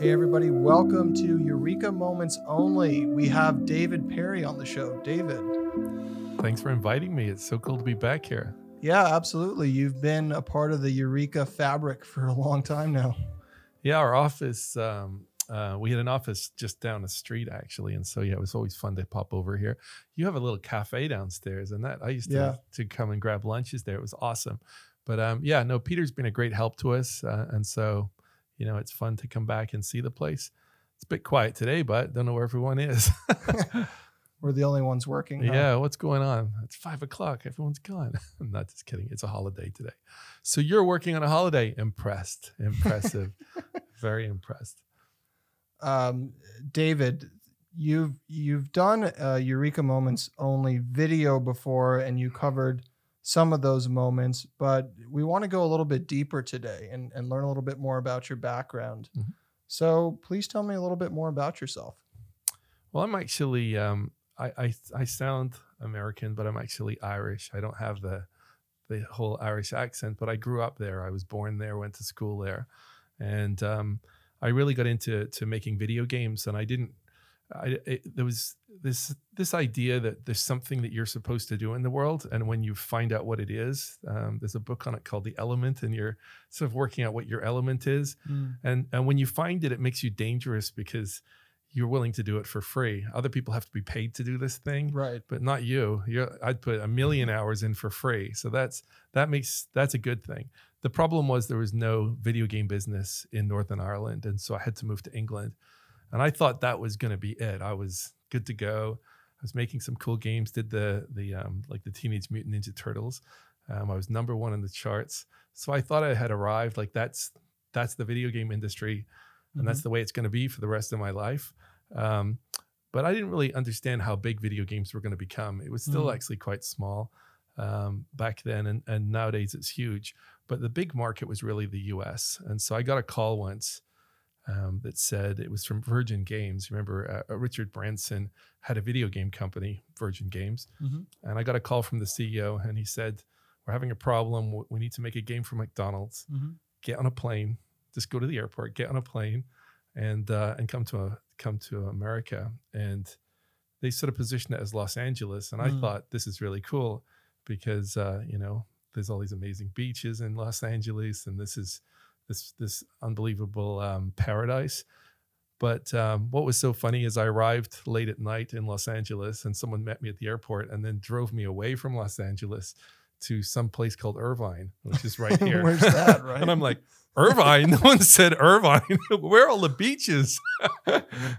Hey, everybody, welcome to Eureka Moments Only. We have David Perry on the show. David. Thanks for inviting me. It's so cool to be back here. Yeah, absolutely. You've been a part of the Eureka fabric for a long time now. Yeah, our office, um, uh, we had an office just down the street actually. And so, yeah, it was always fun to pop over here. You have a little cafe downstairs, and that I used to, Yeah. to come and grab lunches there. It was awesome. But um, yeah, no, Peter's been a great help to us. Uh, and so, you know, it's fun to come back and see the place. It's a bit quiet today, but don't know where everyone is. We're the only ones working. huh? Yeah, what's going on? It's five o'clock. Everyone's gone. I'm not just kidding. It's a holiday today. So you're working on a holiday. Impressed. Impressive. Very impressed. Um, David, you've you've done uh, Eureka Moments Only video before, and you covered some of those moments. But we want to go a little bit deeper today and, and learn a little bit more about your background. Mhm. So please tell me a little bit more about yourself. Well, I'm actually um I, I I sound American, but I'm actually Irish. I don't have the the whole Irish accent, but I grew up there. I was born there, went to school there, and um, I really got into to making video games. And I didn't. I it, there was this this idea that there's something that you're supposed to do in the world, and when you find out what it is, um, there's a book on it called The Element, and you're sort of working out what your element is. And and when you find it, it makes you dangerous because you're willing to do it for free. Other people have to be paid to do this thing, Right. but not you. You're, I'd put a million hours in for free, so that's that makes that's a good thing. The problem was there was no video game business in Northern Ireland, and so I had to move to England. And I thought that was going to be it. I was good to go. I was making some cool games. Did the the um, like the Teenage Mutant Ninja Turtles. Um, I was number one in the charts. So I thought I had arrived. Like that's that's the video game industry, and that's the way it's going to be for the rest of my life. Um, but I didn't really understand how big video games were going to become. It was still Mm. actually quite small um, back then, and, and nowadays it's huge. But the big market was really the U.S. And so I got a call once um, that said it was from Virgin Games. Remember, uh, Richard Branson had a video game company, Virgin Games, Mhm. and I got a call from the CEO, and he said, "We're having a problem. We need to make a game for McDonald's. Mhm. Get on a plane. Just go to the airport. Get on a plane, and uh, and come to a, come to America." And they sort of positioned it as Los Angeles, and I Mm. thought this is really cool because uh, you know there's all these amazing beaches in Los Angeles, and this is this this unbelievable um, paradise. But um, what was so funny is I arrived late at night in Los Angeles, and someone met me at the airport, and then drove me away from Los Angeles to some place called Irvine, which is right here. Where's that, right? and I'm like, Irvine? No one said Irvine. Where are all the beaches?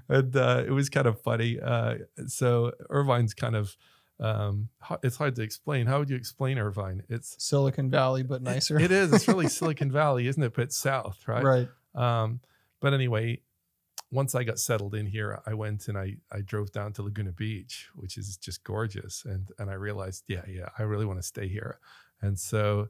and uh, it was kind of funny. Uh, so Irvine's kind of um, it's hard to explain. How would you explain Irvine? It's Silicon Valley, but nicer. it is. It's really Silicon Valley, isn't it? But south, right? right. Um, but anyway, once I got settled in here, I went and I I drove down to Laguna Beach, which is just gorgeous, and and I realized, yeah, yeah, I really want to stay here, and so.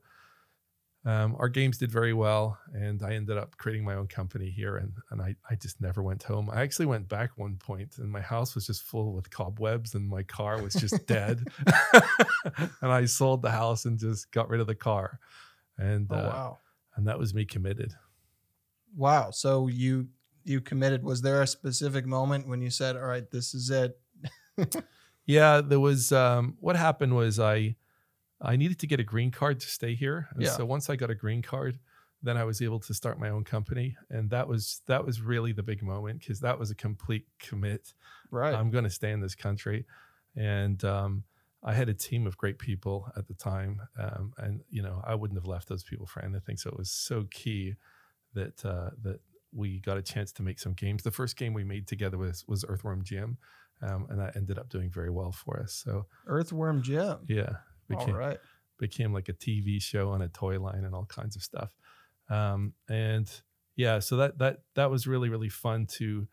Um, our games did very well, and I ended up creating my own company here, and and I, I just never went home. I actually went back one point, and my house was just full with cobwebs, and my car was just dead. and I sold the house and just got rid of the car, and Oh uh, wow. and that was me committed. Wow. So you you committed. Was there a specific moment when you said, "All right, this is it"? Yeah, there was um what happened was I I needed to get a green card to stay here. And Yeah. so once I got a green card, then I was able to start my own company and that was that was really the big moment cuz that was a complete commit. Right. I'm going to stay in this country and um I had a team of great people at the time um and you know, I wouldn't have left those people for anything so it was so key that uh that we got a chance to make some games. The first game we made together was was Earthworm Jim. Um, and that ended up doing very well for us. So Earthworm Jim. yeah, All became right. became like a TV show on a toy line and all kinds of stuff. Um, and yeah, so that that that was really really fun to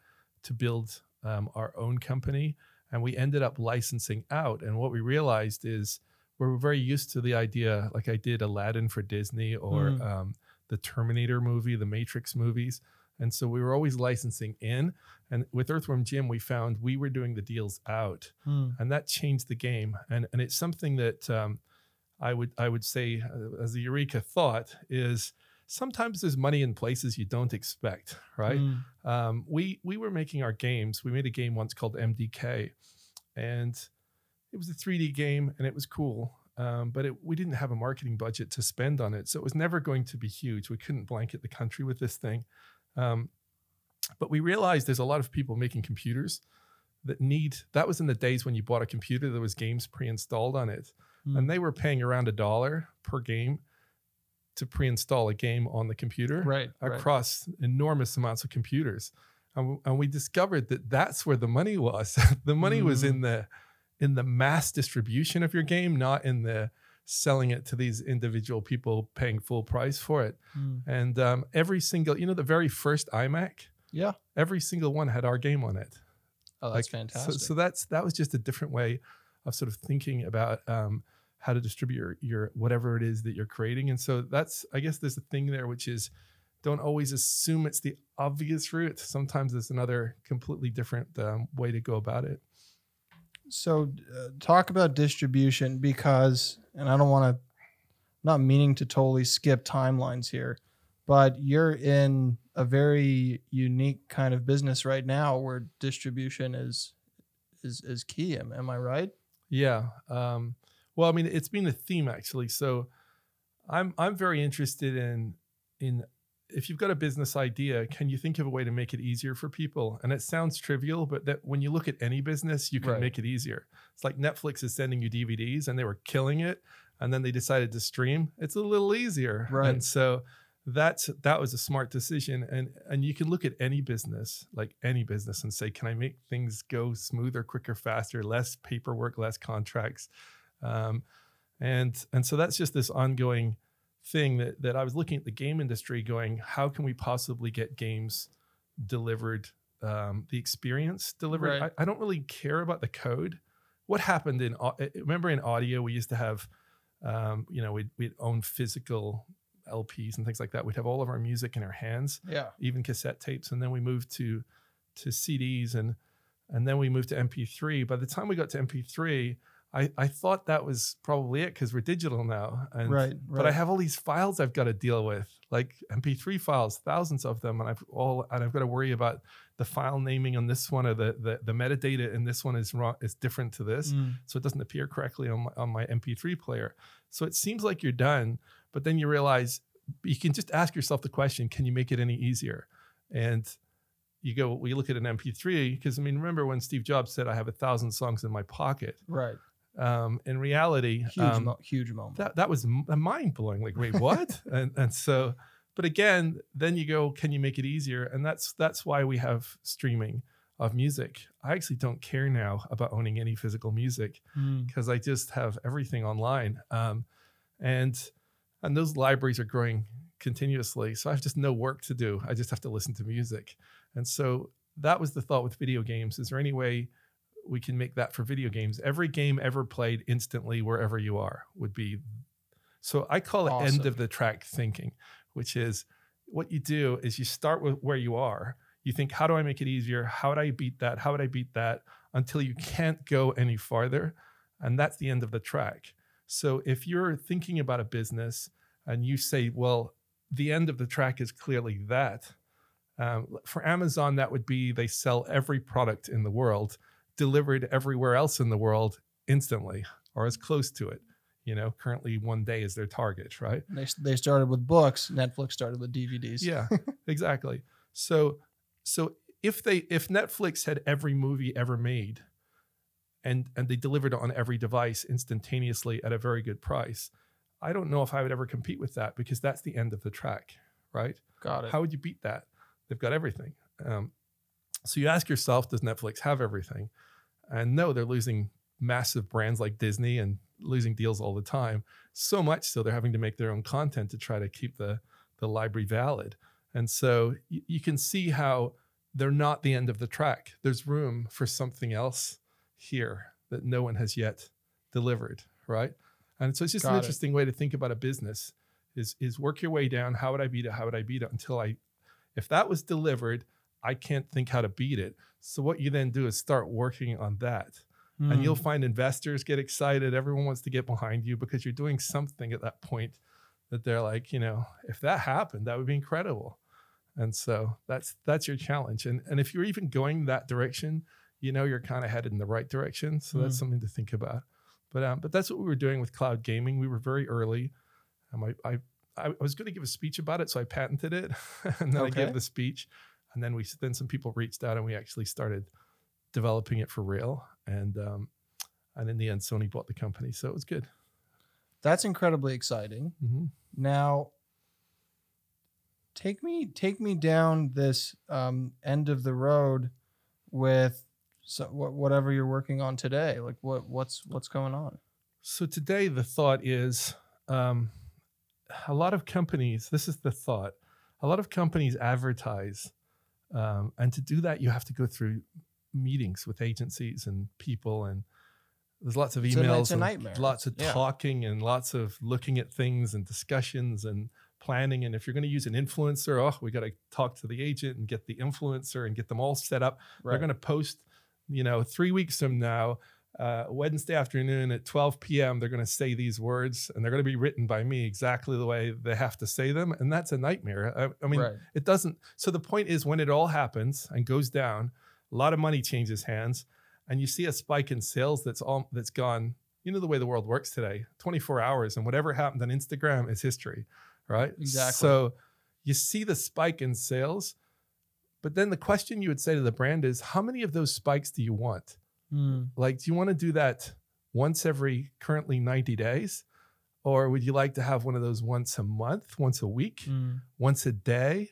to build um, our own company, and we ended up licensing out. And what we realized is we're very used to the idea, like I did Aladdin for Disney or Mm. um, the Terminator movie, the Matrix movies. And so we were always licensing in. And with Earthworm Jim, we found we were doing the deals out Hmm. and that changed the game. And and it's something that um, I would I would say uh, as a eureka thought is sometimes there's money in places you don't expect, right? Mm. Um, we we were making our games. We made a game once called MDK, and it was a 3D game, and it was cool. Um, but it, we didn't have a marketing budget to spend on it, so it was never going to be huge. We couldn't blanket the country with this thing. Um, but we realized there's a lot of people making computers that need. That was in the days when you bought a computer, there was games pre-installed on it, Mm. and they were paying around a dollar per game to pre-install a game on the computer right, right. across enormous amounts of computers and, and we discovered that that's where the money was the money was Mm. in the in the mass distribution of your game not in the selling it to these individual people paying full price for it Mm. and um, every single you know the very first imac Yeah. every single one had our game on it Oh, that's Like, fantastic. so, so that's that was just a different way of sort of thinking about um, how to distribute your, your whatever it is that you're creating. And so that's I guess there's a thing there which is don't always assume it's the obvious route. Sometimes there's another completely different um, way to go about it. So, uh, talk about distribution because, and I don't want to, not meaning to totally skip timelines here, but you're in a very unique kind of business right now where distribution is is is key. Am, am I right? Yeah. Um, well, I mean, it's been a theme actually. So I'm I'm very interested in in if you've got a business idea, can you think of a way to make it easier for people? And it sounds trivial, but that when you look at any business, you can Right. make it easier. It's like Netflix is sending you DVDs and they were killing it, and then they decided to stream. It's a little easier, Right. And so that's that was a smart decision. And and you can look at any business, like any business, and say, can I make things go smoother, quicker, faster, less paperwork, less contracts, um, and and so that's just this ongoing thing that that I was looking at the game industry, going, how can we possibly get games delivered, um, the experience delivered? Right. I, I don't really care about the code. What happened in eh, remember in audio we used to have, um, you know, we'd we'd own physical LPs and things like that. We'd have all of our music in our hands Yeah. even cassette tapes, and then we moved to to CDs, and and then we moved to MP3. By the time we got to MP3, I I thought that was probably it because we're digital now, and right. but I have all these files I've got to deal with, like MP3 files, thousands of them, and I've all and I've got to worry about the file naming on this one or the the, the metadata in this one is wrong is different to this Mm. so it doesn't appear correctly on my, on my MP3 player. So it seems like you're done, but then you realize you can just ask yourself the question, can you make it any easier? And you go, we look at an MP3 because I mean, remember when Steve Jobs said, "I have a thousand songs in my pocket." Right. Um, in reality, Huge, um, mo- huge moment. that that was mind blowing. Like, wait, what? and and so, but again, then you go, can you make it easier? And that's that's why we have streaming of music. I actually don't care now about owning any physical music Mm. because I just have everything online. Um, and and those libraries are growing continuously. So I have just no work to do. I just have to listen to music. And so that was the thought with video games. Is there any way we can make that for video games? Every game ever played instantly wherever you are would be. So I call it end of the track thinking, which is what you do is you start with where you are. You think, how do I make it easier? How would I beat that? How would I beat that? Until you can't go any farther. And that's the end of the track. So if you're thinking about a business and you say, well, the end of the track is clearly that. Um, for Amazon, that would be they sell every product in the world delivered everywhere else in the world instantly or as close to it. You know, currently one day is their target, right? They, they started with books. Netflix started with DVDs. Yeah, exactly. So so if they if Netflix had every movie ever made and and they delivered it on every device instantaneously at a very good price, I don't know if I would ever compete with that because that's the end of the track, right? Got it. How would you beat that? They've got everything. Um, so you ask yourself, does Netflix have everything? And no, they're losing massive brands like Disney and losing deals all the time. So much so they're having to make their own content to try to keep the the library valid. And so you, you can see how they're not the end of the track. There's room for something else here that no one has yet delivered, right? And so it's just Got an it. interesting way to think about a business is is work your way down. How would I beat it? How would I beat it until I if that was delivered, I can't think how to beat it. So what you then do is start working on that. And you'll Mm. find investors get excited. Everyone wants to get behind you because you're doing something at that point that they're like, you know, if that happened, that would be incredible. And so that's that's your challenge. And and if you're even going that direction, you know you're kind of headed in the right direction. So that's Mm. something to think about. But um, but that's what we were doing with cloud gaming. We were very early. Um, I, I I was going to give a speech about it, so I patented it, and then I gave the speech, and then we then some people reached out and we actually started developing it for real. And um, and in the end, Sony bought the company, so it was good. That's incredibly exciting. hmm Now, take me take me down this um, end of the road with so, wh- whatever you're working on today. Like what what's what's going on? So today, the thought is um, a lot of companies, this is the thought, a lot of companies advertise. Um, and to do that, you have to go through meetings with agencies and people, and there's lots of emails, and lots of Yeah. talking, and lots of looking at things and discussions and planning. And if you're going to use an influencer, oh, we got to talk to the agent and get the influencer and get them all set up. They're going to post, you know, three weeks from now, uh, Wednesday afternoon at 12 p.m., they're going to say these words and they're going to be written by me exactly the way they have to say them. And that's a nightmare. I, I mean, right. it doesn't. So the point is, when it all happens and goes down, a lot of money changes hands, and you see a spike in sales that's all that's gone. You know the way the world works today: 24 hours, and whatever happened on Instagram is history, right? Exactly. So you see the spike in sales, but then the question you would say to the brand is, how many of those spikes do you want? Hmm. Like, do you want to do that once every currently 90 days? Or would you like to have one of those once a month, once a week? Hmm. once a day,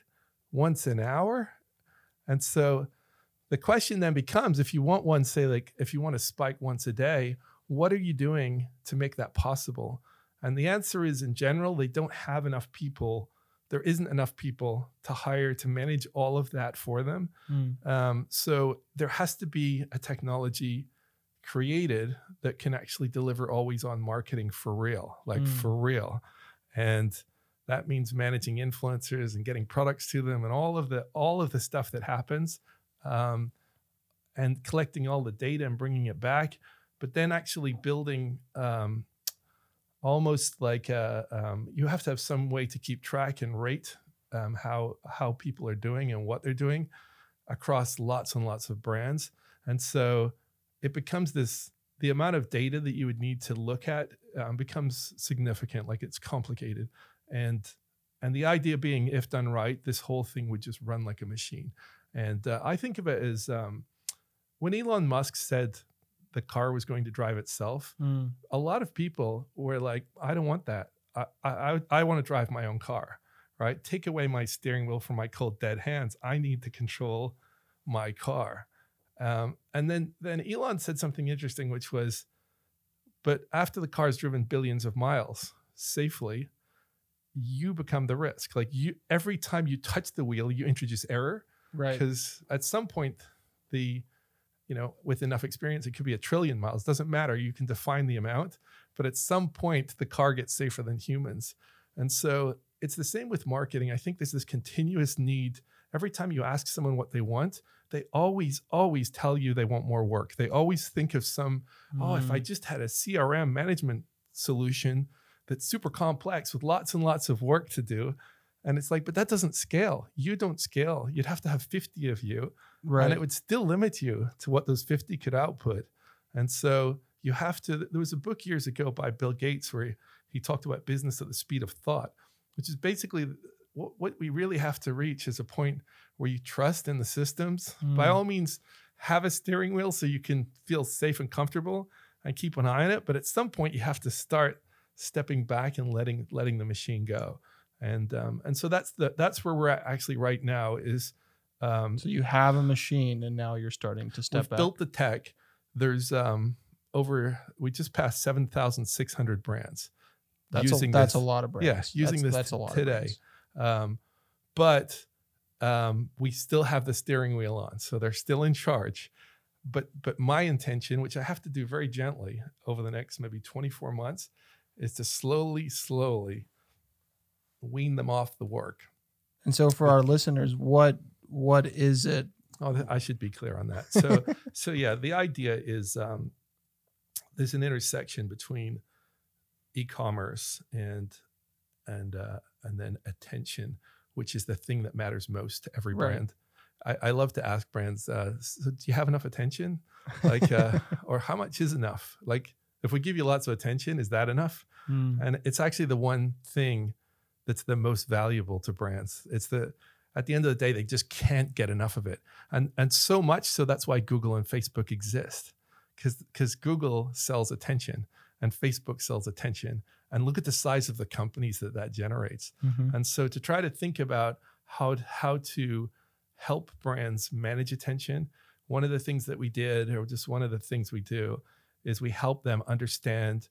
once an hour. And so the question then becomes if you want one, say, like if you want to spike once a day, what are you doing to make that possible? And the answer is in general, they don't have enough people. There isn't enough people to hire to manage all of that for them. Hmm. Um, so there has to be a technology created that can actually deliver always on marketing for real, like Mm. for real. And that means managing influencers and getting products to them and all of the all of the stuff that happens um, and collecting all the data and bringing it back but then actually building um, almost like a, um, you have to have some way to keep track and rate um, how how people are doing and what they're doing across lots and lots of brands. And so it becomes this the amount of data that you would need to look at um, becomes significant like it's complicated. And and the idea being if done right this whole thing would just run like a machine. And uh, i think of it as um, when elon musk said the car was going to drive itself Hmm. a lot of people were like i don't want that. I i, I want to drive my own car right? Take away my steering wheel from my cold dead hands. I need to control my car. Um, and then then elon said something interesting which was but after the car's driven billions of miles safely you become the risk. Like you every time you touch the wheel you introduce error. Right. because at some point the you know with enough experience it could be a trillion miles doesn't matter you can define the amount but at some point the car gets safer than humans and so it's the same with marketing i think there's this continuous need every time you ask someone what they want they always always tell you they want more work they always think of some oh if i Hmm. just had a crm management solution that's super complex with lots and lots of work to do and it's like but that doesn't scale. You don't scale. You'd have to have 50 of you right. and it would still limit you to what those 50 could output. And so you have to there was a book years ago by bill gates where he, he talked about business at the speed of thought which is basically what, what we really have to reach is a point where you trust in the systems. By Mm. all means have a steering wheel so you can feel safe and comfortable and keep an eye on it but at some point you have to start stepping back and letting letting the machine go and um, and so that's the that's where we're at actually right now is um, so you have a machine, and now you're starting to step we've back. built the tech. There's um, over we just passed seven thousand six hundred brands. that's using a, that's this- a lot of brands. yeah, using that's, this that's a lot today. Um, but um, we still have the steering wheel on, so they're still in charge. But but my intention, which I have to do very gently over the next maybe 24 months, is to slowly, slowly wean them off the work. And so, for our listeners, what what is it? Oh, I should be clear on that. So, so yeah, the idea is um, there's an intersection between e-commerce and and uh, and then attention, which is the thing that matters most to every Right. brand. I, I love to ask brands, uh, so do you have enough attention? Like, uh, or how much is enough? Like, if we give you lots of attention, is that enough? Mm. And it's actually the one thing that's the most valuable to brands. It's the at the end of the day, they just can't get enough of it. And and so much so that's why Google and Facebook exist. Because because Google sells attention and Facebook sells attention. And look at the size of the companies that that generates. Mhm. And so to try to think about how how to help brands manage attention, one of the things that we did, or just one of the things we do, is we help them understand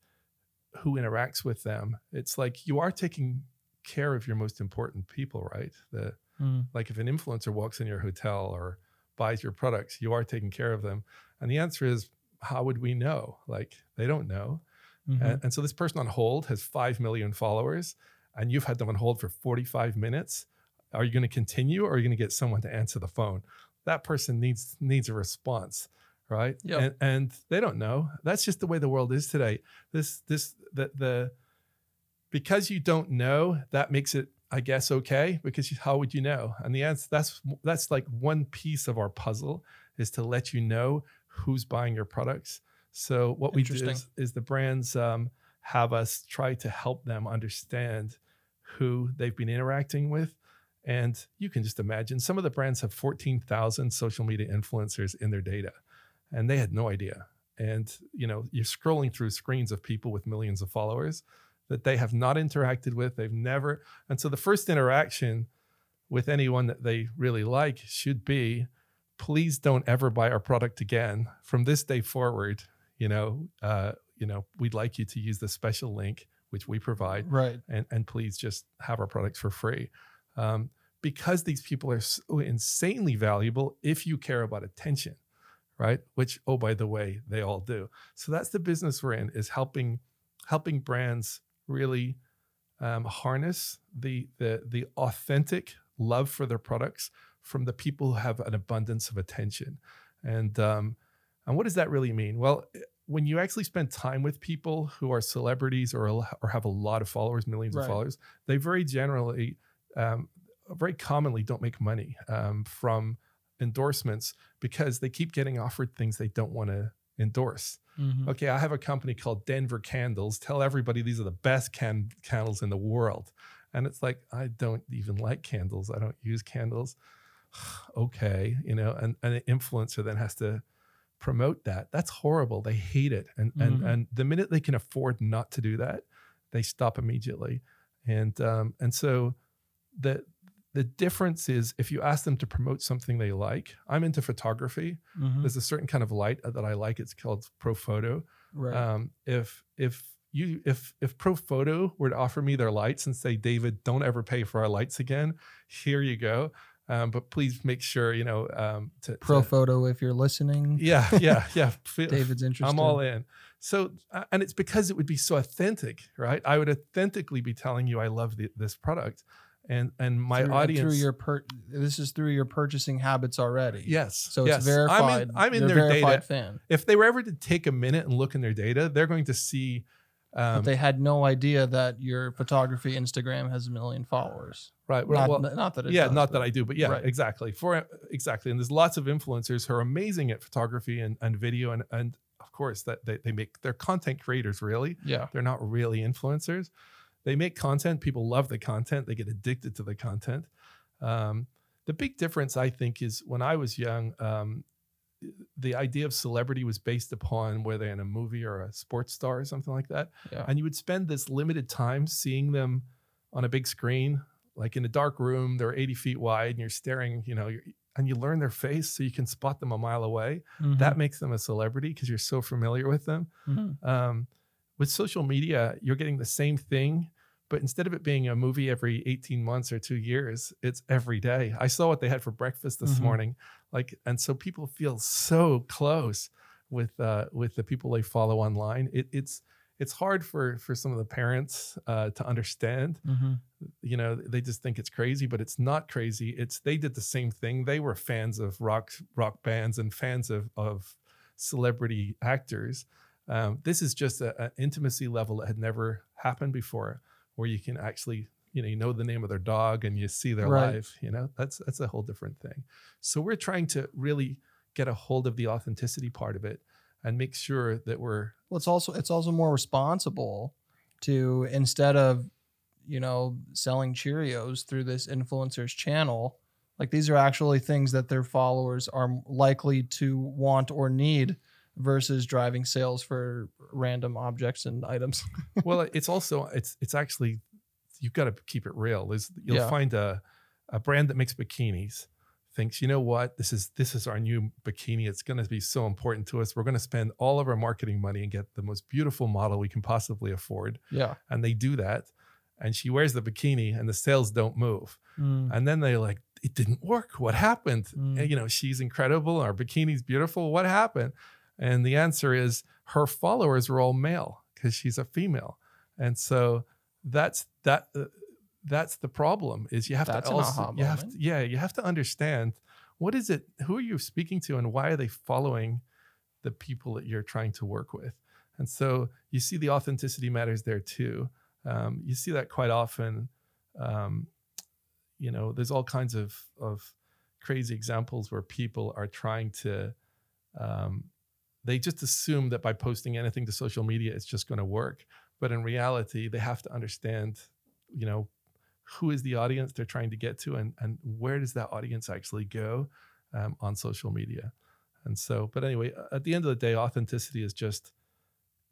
who interacts with them. It's like you are taking care of your most important people, right? The Mm. like if an influencer walks in your hotel or buys your products, you are taking care of them. And the answer is, how would we know? Like they don't know. Mhm. And, and so this person on hold has 5 million followers and you've had them on hold for 45 minutes. Are you going to continue or are you going to get someone to answer the phone? That person needs needs a response, right? Yep. And, and they don't know. That's just the way the world is today. This this the the because you don't know, that makes it I guess okay because you, how would you know? And the answer that's that's like one piece of our puzzle is to let you know who's buying your products. So what we do is, is the brands um, have us try to help them understand who they've been interacting with. And you can just imagine some of the brands have 14,000 social media influencers in their data, and they had no idea. And you know, you're scrolling through screens of people with millions of followers that they have not interacted with. They've never, and so the first interaction with anyone that they really like should be, please don't ever buy our product again. From this day forward, you know, uh, you know, we'd like you to use the special link which we provide Right. and, and please just have our products for free. Um, because these people are so insanely valuable if you care about attention, right? Which, oh, by the way, they all do. So that's the business we're in is helping helping brands really um, harness the, the the authentic love for their products from the people who have an abundance of attention. And um, and what does that really mean? Well, when you actually spend time with people who are celebrities or or have a lot of followers, millions Right. of followers, they very generally, um, very commonly, don't make money um, from endorsements because they keep getting offered things they don't want to endorse. Mhm. Okay, I have a company called Denver Candles. Tell everybody these are the best can- candles in the world. And it's like, I don't even like candles. I don't use candles. okay, you know, and, and an influencer then has to promote that. That's horrible. They hate it. And and Mhm. and the minute they can afford not to do that, they stop immediately. And um, and so the the difference is if you ask them to promote something they like, I'm into photography. Mhm. There's a certain kind of light that I like. It's called Profoto. Right. Um, if if you if if Profoto were to offer me their lights and say, David, don't ever pay for our lights again, here you go. Um, but please make sure you know um, to, Pro to- photo, if you're listening, Yeah, yeah, yeah. David's interested. I'm all in. So, uh, and it's because it would be so authentic, right? I would authentically be telling you I love the, this product, and and my through, audience. through your per- this is through your purchasing habits already. yes, So yes. it's verified. I'm in, I'm in their data. fan. If they were ever to take a minute and look in their data, they're going to see. Um, but they had no idea that your photography Instagram has a million followers. right. Well, Not, well, not that yeah, does, not that I do, but yeah, Right. exactly. For exactly, and there's lots of influencers who are amazing at photography and, and video, and and of course that they, they make they're content creators really. Yeah. They're not really influencers. They make content. People love the content. They get addicted to the content. Um, the big difference, I think, is when I was young, um, the idea of celebrity was based upon whether in a movie or a sports star or something like that. Yeah. And you would spend this limited time seeing them on a big screen, like in a dark room. They're 80 feet wide, and you're staring, you know, you're, and you learn their face so you can spot them a mile away. Mhm. That makes them a celebrity because you're so familiar with them. Mhm. Um, with social media, you're getting the same thing, but instead of it being a movie every 18 months or two years, it's every day. I saw what they had for breakfast this Mhm. morning, like, and so people feel so close with uh, with the people they follow online. It, it's it's hard for for some of the parents uh, to understand. Mhm. You know, they just think it's crazy, but it's not crazy. It's they did the same thing. They were fans of rock rock bands and fans of of celebrity actors. Um, this is just an intimacy level that had never happened before, where you can actually you know you know the name of their dog and you see their Right. life you know that's that's a whole different thing so we're trying to really get a hold of the authenticity part of it and make sure that we're Well, it's also it's also more responsible to instead of you know selling Cheerios through this influencer's channel, like these are actually things that their followers are likely to want or need versus driving sales for random objects and items. well it's also it's it's actually you've got to keep it real Is you'll Yeah. find a a brand that makes bikinis thinks you know what this is this is our new bikini it's going to be so important to us we're going to spend all of our marketing money and get the most beautiful model we can possibly afford yeah. and they do that and she wears the bikini and the sales don't move Mm. and then they're like it didn't work what happened Mm. And, you know she's incredible our bikini's beautiful what happened and the answer is her followers were all male because she's a female. And so that's that uh, that's the problem is you have That's to also you have to, yeah you have to understand what is it who are you speaking to and why are they following the people that you're trying to work with? And so you see the authenticity matters there too. Um, you see that quite often um, you know there's all kinds of of crazy examples where people are trying to um, they just assume that by posting anything to social media it's just going to work but in reality they have to understand you know who is the audience they're trying to get to and and where does that audience actually go um, on social media. And so but anyway at the end of the day authenticity is just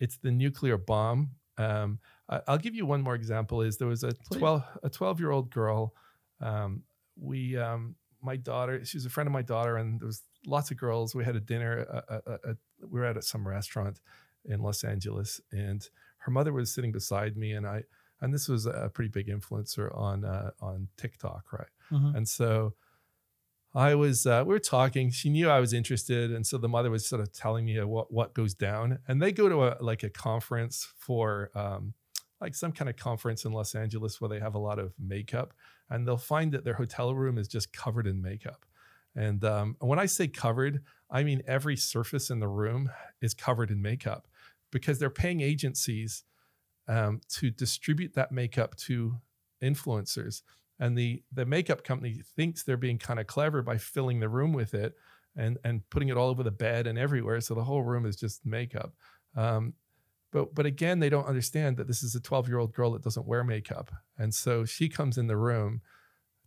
it's the nuclear bomb. Um, I- i'll give you one more example is there was a 12 a 12 year old girl um, we um, my daughter she's a friend of my daughter and there was lots of girls. We had a dinner uh, we were at some restaurant in los angeles and her mother was sitting beside me and i and this was a pretty big influencer on uh, on tiktok right Mhm. and so I was, uh, we were talking. She knew I was interested, and so the mother was sort of telling me uh, what what goes down. And they go to a like a conference for um, like some kind of conference in Los Angeles where they have a lot of makeup, and they'll find that their hotel room is just covered in makeup. And um, when I say covered, I mean every surface in the room is covered in makeup because they're paying agencies um, to distribute that makeup to influencers. And the the makeup company thinks they're being kind of clever by filling the room with it and and putting it all over the bed and everywhere so the whole room is just makeup. Um, but but again they don't understand that this is a 12 year old girl that doesn't wear makeup. And so she comes in the room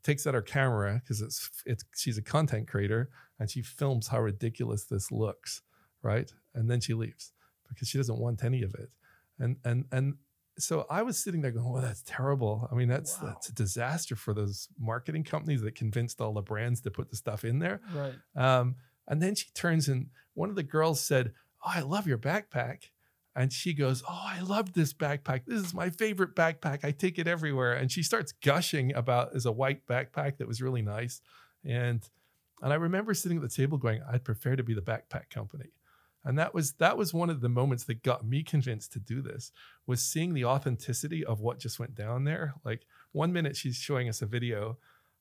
takes out her camera because it's it's she's a content creator and she films how ridiculous this looks right and then she leaves because she doesn't want any of it and and and so I was sitting there going, "Well, that's terrible. I mean, that's Wow. that's a disaster for those marketing companies that convinced all the brands to put the stuff in there." Right. Um, and then she turns and one of the girls said, "Oh, I love your backpack." And she goes, "Oh, I love this backpack. This is my favorite backpack. I take it everywhere." And she starts gushing about is a white backpack that was really nice. And and I remember sitting at the table going, "I'd prefer to be the backpack company." And that was that was one of the moments that got me convinced to do this was seeing the authenticity of what just went down there. Like one minute she's showing us a video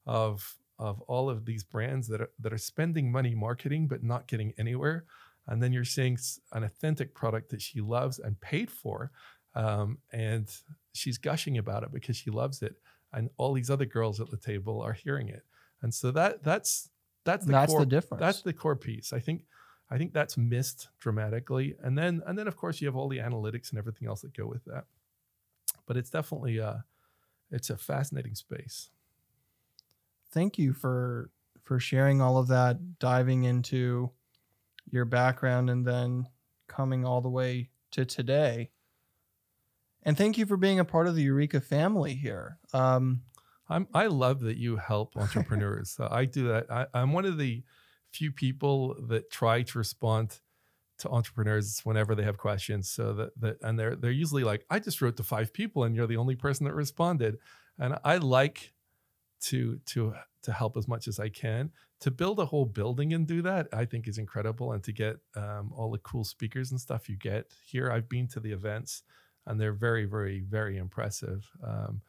of of all of these brands that are that are spending money marketing but not getting anywhere, and then you're seeing an authentic product that she loves and paid for, um, and she's gushing about it because she loves it, and all these other girls at the table are hearing it, and so that that's that's the That's core, the difference. That's the core piece. I think I think that's missed dramatically. And then and then of course you have all the analytics and everything else that go with that. But it's definitely a it's a fascinating space. thank you for for sharing all of that diving into your background and then coming all the way to today and thank you for being a part of the eureka family here um, I'm I love that you help entrepreneurs. so I do that. I, I'm one of the few people that try to respond to entrepreneurs whenever they have questions. So that that and they're they're usually like, I just wrote to five people and you're the only person that responded. And I like to to to help as much as I can. To build a whole building and do that, I think is incredible. And to get um, all the cool speakers and stuff you get here, I've been to the events, and they're very, very, very impressive. Um,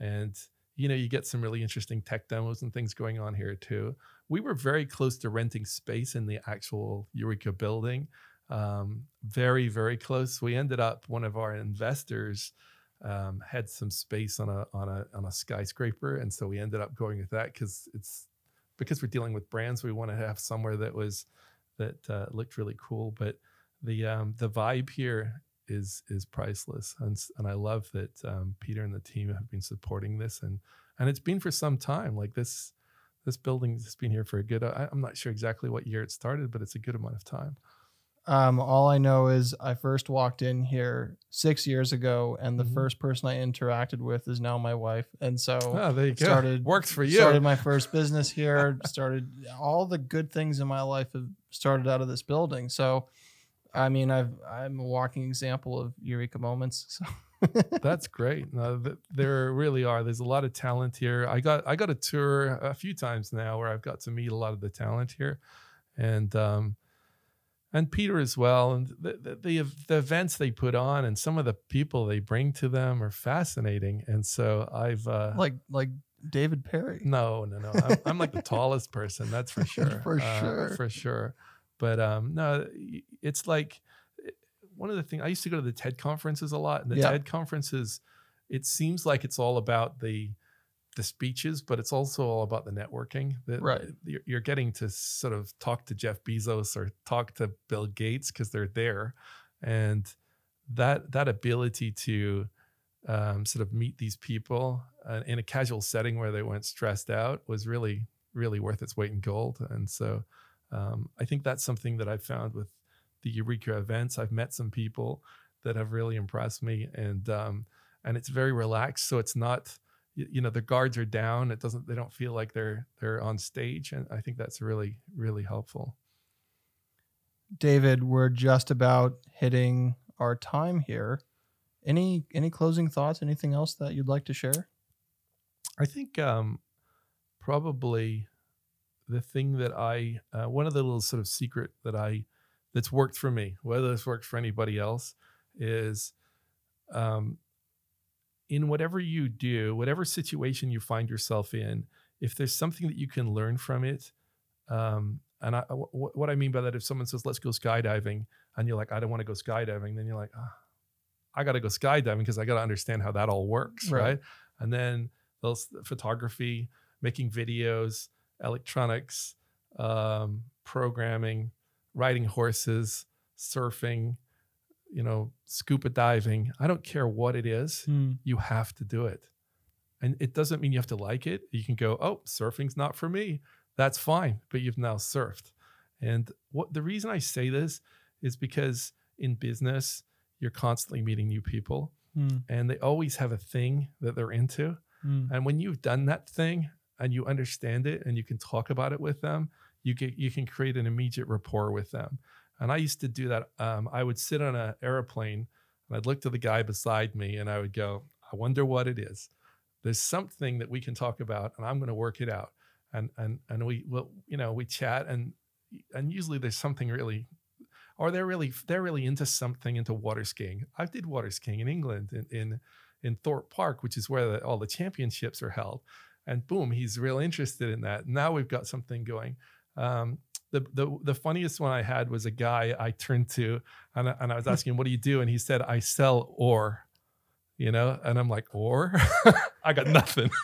and you know, you get some really interesting tech demos and things going on here too. We were very close to renting space in the actual Eureka building. Um, very, very close. We ended up one of our investors um, had some space on a on a on a skyscraper, and so we ended up going with that because it's because we're dealing with brands. We want to have somewhere that was that uh, looked really cool, but the um, the vibe here is is priceless, and and I love that um, Peter and the team have been supporting this, and and it's been for some time. Like this this building has been here for a good. I, I'm not sure exactly what year it started, but it's a good amount of time. Um, all I know is I first walked in here six years ago, and the Mhm. first person I interacted with is now my wife. And so Oh, there you go. started Works for you. Started my first business here. started all the good things in my life have started out of this building. So, I mean, I've I'm a walking example of eureka moments. So That's great. No, th- there really are. There's a lot of talent here. I got I got a tour a few times now where I've got to meet a lot of the talent here, and um, and Peter as well. And the, the the the events they put on and some of the people they bring to them are fascinating. And so I've uh, like like David Perry. no no no I'm, I'm like the tallest person. That's for sure. For Uh, sure. for sure. But um, no, it's like one of the things I used to go to the TED conferences a lot, and the Yeah. TED conferences, it seems like it's all about the the speeches, but it's also all about the networking. That Right. you're, you're getting to sort of talk to Jeff Bezos or talk to Bill Gates because they're there, and that that ability to um, sort of meet these people uh, in a casual setting where they weren't stressed out was really really worth its weight in gold. And so um, I think that's something that I've found with the Eureka events. I've met some people that have really impressed me, and um, and it's very relaxed. So it's not, you know, the guards are down. It doesn't. They don't feel like they're they're on stage, and I think that's really really helpful. David, we're just about hitting our time here. Any any closing thoughts? Anything else that you'd like to share? I think um, probably the thing that I uh, one of the little sort of secret that I that's worked for me, whether this works for anybody else, is um, in whatever you do, whatever situation you find yourself in, if there's something that you can learn from it, um, and I, wh- what I mean by that, if someone says, "Let's go skydiving," and you're like, "I don't want to go skydiving," then you're like, "Ah, "I got to go skydiving because I got to understand how that all works, Right. right?" And then those photography, making videos, electronics, um, programming, riding horses, surfing, you know, scuba diving. I don't care what it is you have to do it. And it doesn't mean you have to like it. You can go, oh, surfing's not for me. That's fine, but you've now surfed. And what the reason I say this is because in business, you're constantly meeting new people Hmm. and they always have a thing that they're into. Hmm. And when you've done that thing and you understand it and you can talk about it with them, you get you can create an immediate rapport with them. And I used to do that. Um, I would sit on an airplane and I'd look to the guy beside me and I would go, I wonder what it is. There's something that we can talk about and I'm going to work it out. And and and we will, you know, we chat and and usually there's something really or they're really they're really into something into water skiing. I did water skiing in England in in, in Thorpe Park, which is where the, all the championships are held. And boom, he's real interested in that. Now we've got something going. Um, the, the the funniest one I had was a guy I turned to and I, and I was hmm. asking, "What do you do?" And he said, "I sell ore." You know, and I'm like, "Ore? I got nothing."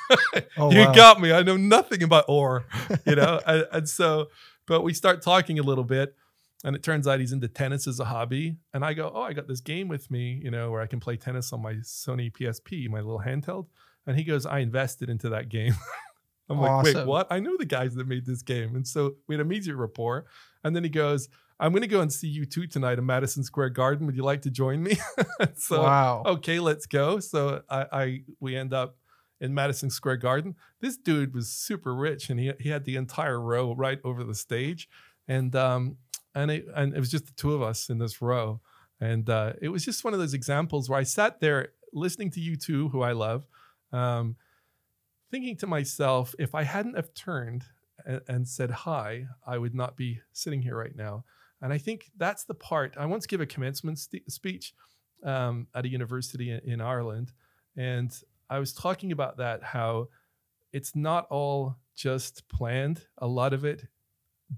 Oh, you wow. got me. I know nothing about ore, you know? and, and so, but we start talking a little bit, and it turns out he's into tennis as a hobby. And I go, Oh, I got this game with me, you know, where I can play tennis on my Sony PSP, my little handheld. And he goes, I invested into that game. I'm like, Wait, what? I know the guys that made this game. And so we had immediate rapport. And then he goes, I'm going to go and see U2 tonight in Madison Square Garden. Would you like to join me? so, wow. okay, let's go. So I, I we end up in Madison Square Garden. This dude was super rich, and he he had the entire row right over the stage, and um and it and it was just the two of us in this row, and uh, it was just one of those examples where I sat there listening to U2, who I love, um, thinking to myself, if I hadn't have turned and, and said hi, I would not be sitting here right now. And I think that's the part. I once gave a commencement st- speech um, at a university in, in Ireland, and I was talking about that how it's not all just planned. A lot of it,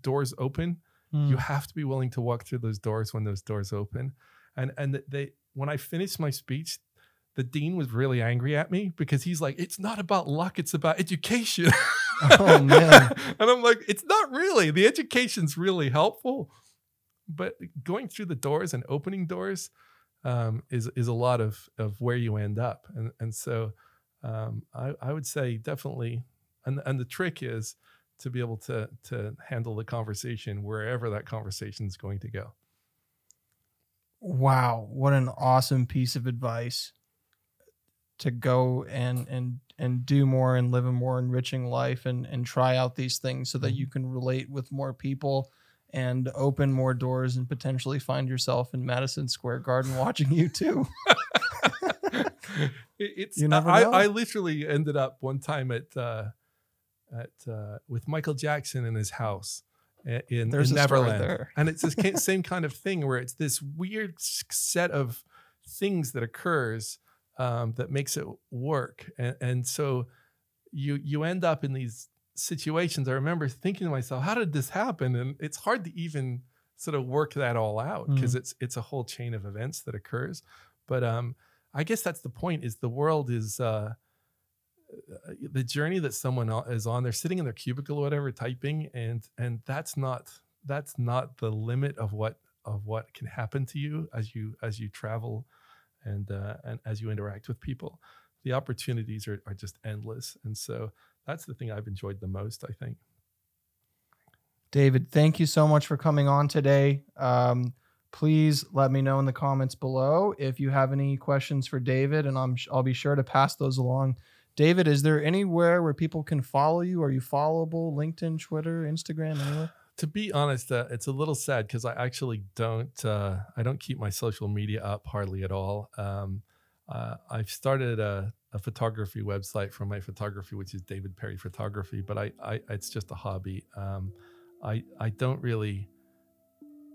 doors open. Hmm. You have to be willing to walk through those doors when those doors open. And and they when I finished my speech, the dean was really angry at me because he's like, it's not about luck, it's about education. Oh, man. and I'm like, it's not really. The education's really helpful, but going through the doors and opening doors um, is is a lot of of where you end up. And and so um, I I would say definitely. And and the trick is to be able to to handle the conversation wherever that conversation is going to go. Wow, what an awesome piece of advice to go and and and do more and live a more enriching life and and try out these things so that you can relate with more people and open more doors and potentially find yourself in Madison Square Garden watching U2. It's You never I, know. I literally ended up one time at uh, at uh, with Michael Jackson in his house in, There's in Neverland, and it's this ki- same kind of thing where it's this weird set of things that occurs um, that makes it work, and, and so you you end up in these situations. I remember thinking to myself, how did this happen? And it's hard to even sort of work that all out Mm. because it's it's a whole chain of events that occurs. But um, I guess that's the point: is the world is uh, uh, the journey that someone is on. They're sitting in their cubicle or whatever, typing, and and that's not that's not the limit of what of what can happen to you as you as you travel and uh, and as you interact with people. The opportunities are, are just endless, and so that's the thing I've enjoyed the most. I think. David, thank you so much for coming on today. Um, please let me know in the comments below if you have any questions for David, and I'm I'll be sure to pass those along. David, is there anywhere where people can follow you? Are you followable? LinkedIn, Twitter, Instagram, anywhere? To be honest, uh, it's a little sad because I actually don't uh, I don't keep my social media up hardly at all. Um, uh, I've started a, a photography website for my photography, which is David Perry Photography, but I, I it's just a hobby. Um, I I don't really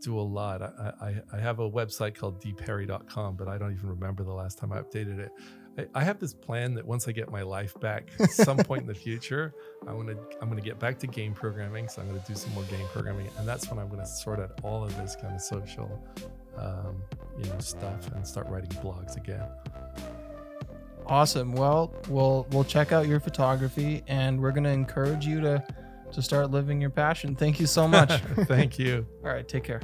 do a lot. I, I, I have a website called dperry.com, but I don't even remember the last time I updated it. I, I have this plan that once I get my life back, at some point in the future, I'm gonna I'm gonna get back to game programming. So I'm gonna do some more game programming, and that's when I'm gonna sort out all of this kind of social, um, you know, stuff and start writing blogs again. Awesome. Well, we'll we'll check out your photography, and we're gonna encourage you to to start living your passion. Thank you so much. Thank you. All right, take care.